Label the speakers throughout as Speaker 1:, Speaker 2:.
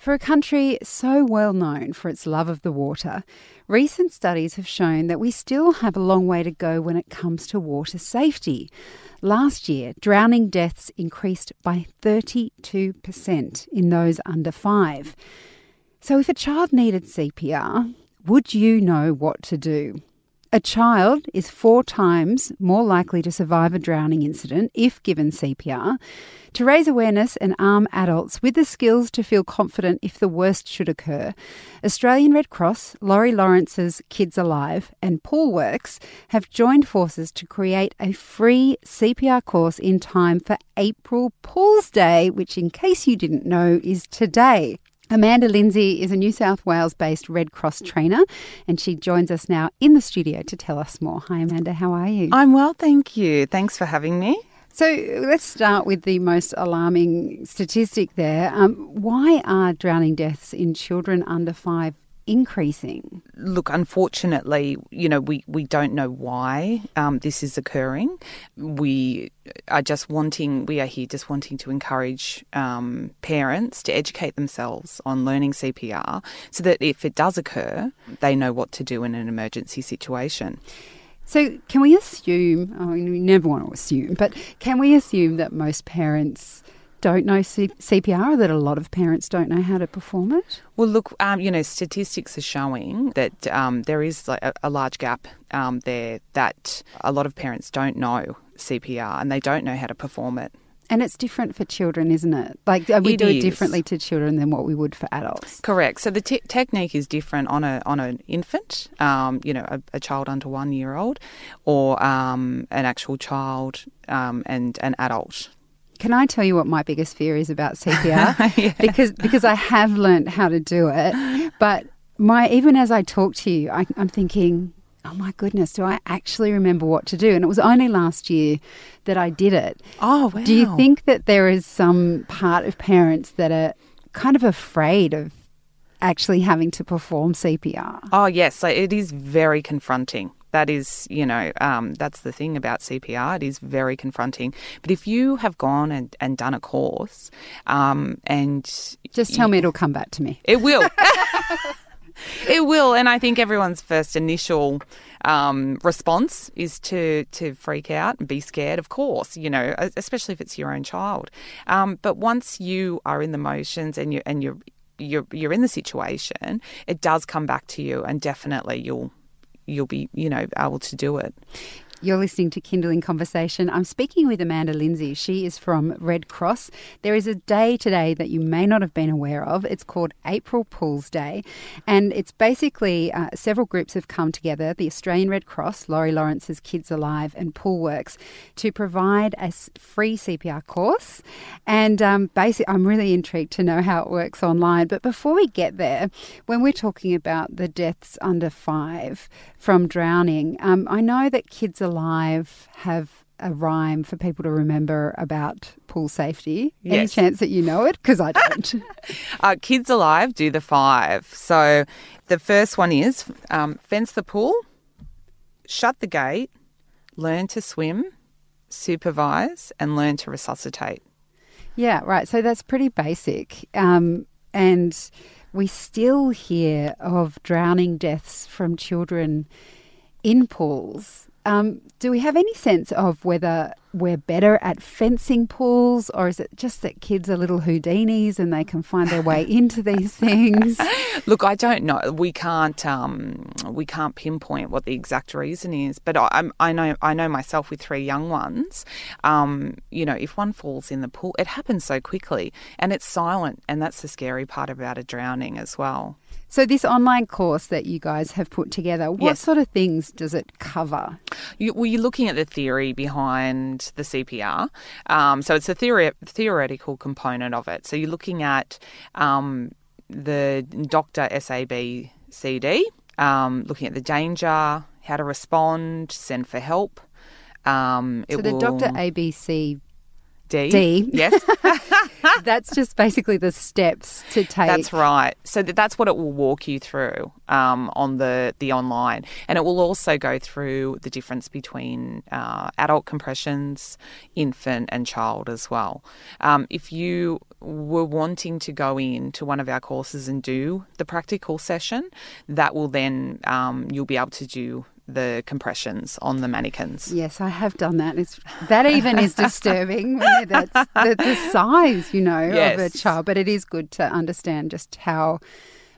Speaker 1: For a country so well known for its love of the water, recent studies have shown that we still have a long way to go when it comes to water safety. Last year, drowning deaths increased by 32% in those under five. So, if a child needed CPR, would you know what to do? A child is four times more likely to survive a drowning incident if given CPR. To raise awareness and arm adults with the skills to feel confident if the worst should occur, Australian Red Cross, Laurie Lawrence's Kids Alive, and Poolwerx have joined forces to create a free CPR course in time for April Pools Day, which, in case you didn't know, is today. Amanda Lindsay is a New South Wales based Red Cross trainer, and she joins us now in the studio to tell us more. Hi, Amanda, how are you?
Speaker 2: I'm well, thank you. Thanks for having me.
Speaker 1: So let's start with the most alarming statistic there. Um, why are drowning deaths in children under five increasing?
Speaker 2: Look, unfortunately, you know, we, we don't know why um, this is occurring. We are just wanting, we are here just wanting to encourage um, parents to educate themselves on learning CPR so that if it does occur, they know what to do in an emergency situation.
Speaker 1: So, can we assume, I mean, we never want to assume, but can we assume that most parents don't know C- CPR or that a lot of parents don't know how to perform it?
Speaker 2: Well, look, um, you know, statistics are showing that um, there is like a, a, large gap um, there that a lot of parents don't know CPR and they don't know how to perform it.
Speaker 1: And it's different for children, isn't it? Like uh, we
Speaker 2: It
Speaker 1: do it
Speaker 2: is.
Speaker 1: differently to children than what we would for adults.
Speaker 2: Correct. So the te- technique is different on a on an infant, um, you know, a, a child under one year old, or um, an actual child um, and an adult.
Speaker 1: Can I tell you what my biggest fear is about CPR? Because because I have learnt how to do it, but my even as I talk to you, I, I'm thinking, oh my goodness, do I actually remember what to do? And it was only last year that I did it.
Speaker 2: Oh, wow.
Speaker 1: Do you think that there is some part of parents that are kind of afraid of actually having to perform CPR?
Speaker 2: Oh, yes. So it is very confronting. That is, you know, um, that's the thing about CPR. It is very confronting. But if you have gone and, and done a course, um, and
Speaker 1: Just tell me it'll come back to me.
Speaker 2: It will. it will, and I think everyone's first initial um, response is to to freak out and be scared. Of course, you know, especially if it's your own child. Um, but once you are in the motions and you and you're you're you're in the situation, it does come back to you, and definitely you'll you'll be you know able to do it.
Speaker 1: You're listening to Kinderling Conversation. I'm speaking with Amanda Lindsay. She is from Red Cross. There is a day today that you may not have been aware of. It's called April Pools Day. And it's basically uh, several groups have come together the Australian Red Cross, Laurie Lawrence's Kids Alive, and Poolwerx to provide a free CPR course. And um, basically, I'm really intrigued to know how it works online. But before we get there, when we're talking about the deaths under five from drowning, um, I know that Kids Alive have a rhyme for people to remember about pool safety. Any chance that you know it? Because I don't.
Speaker 2: Uh, Kids Alive do the five. So the first one is um, fence the pool, shut the gate, learn to swim, supervise, and learn to resuscitate.
Speaker 1: yeah, right. So that's pretty basic. Um, and we still hear of drowning deaths from children in pools. Um, do we have any sense of whether we're better at fencing pools, or is it just that kids are little Houdinis and they can find their way into these things?
Speaker 2: Look, I don't know. We can't um, we can't pinpoint what the exact reason is, but I, I'm- know I know myself with three young ones. Um, you know, if one falls in the pool, it happens so quickly, and it's silent, and that's the scary part about a drowning as well.
Speaker 1: So, this online course that you guys have put together, what
Speaker 2: Yes.
Speaker 1: sort of things does it cover?
Speaker 2: You, well, you're looking at the theory behind the CPR. Um, so it's a theory, theoretical component of it. So you're looking at, um, the doctor SABCD, um, looking at the danger, how to respond, send for help. Um,
Speaker 1: So the
Speaker 2: will,
Speaker 1: Doctor ABC
Speaker 2: D.
Speaker 1: D.
Speaker 2: Yes,
Speaker 1: That's just basically the steps to take.
Speaker 2: that's right. So that's what it will walk you through um, on the the online, and it will also go through the difference between uh, adult compressions, infant, and child as well. Um, if you were wanting to go in to one of our courses and do the practical session, that will then um, you'll be able to do the compressions on the mannequins.
Speaker 1: Yes, I have done that. It's that even is disturbing. That's the, the size, you know, of a child. But it is good to understand just how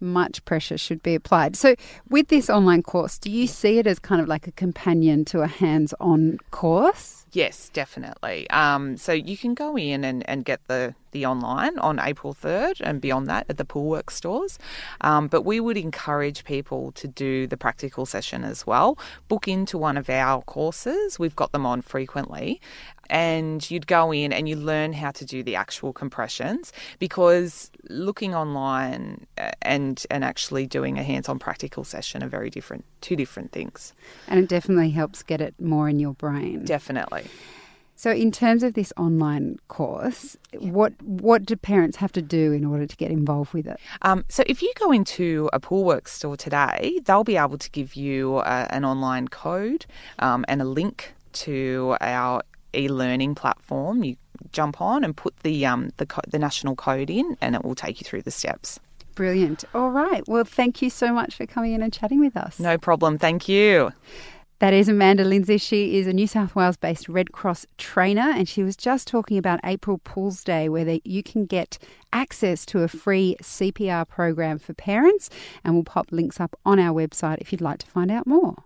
Speaker 1: much pressure should be applied. So, with this online course, do you see it as kind of like a companion to a hands-on course?
Speaker 2: Yes, definitely. Um, so you can go in and, and get the, the online on April 3rd and beyond that at the Poolwerx stores. Um, but we would encourage people to do the practical session as well. Book into one of our courses. We've got them on frequently. And you'd go in and you learn how to do the actual compressions because looking online uh, and and actually doing a hands-on practical session are very different, two different things.
Speaker 1: And it definitely helps get it more in your brain.
Speaker 2: Definitely.
Speaker 1: So, in terms of this online course, what what do parents have to do in order to get involved with it?
Speaker 2: Um, so if you go into a Poolwerx store today, they'll be able to give you a, an online code um, and a link to our e-learning platform. You jump on and put the um, the, co- the national code in, and it will take you through the steps.
Speaker 1: Brilliant. All right. Well, thank you so much for coming in and chatting with us.
Speaker 2: No problem. Thank you.
Speaker 1: That is Amanda Lindsay. She is a New South Wales based Red Cross trainer, and she was just talking about April Pools Day, where they, you can get access to a free CPR program for parents. And we'll pop links up on our website if you'd like to find out more.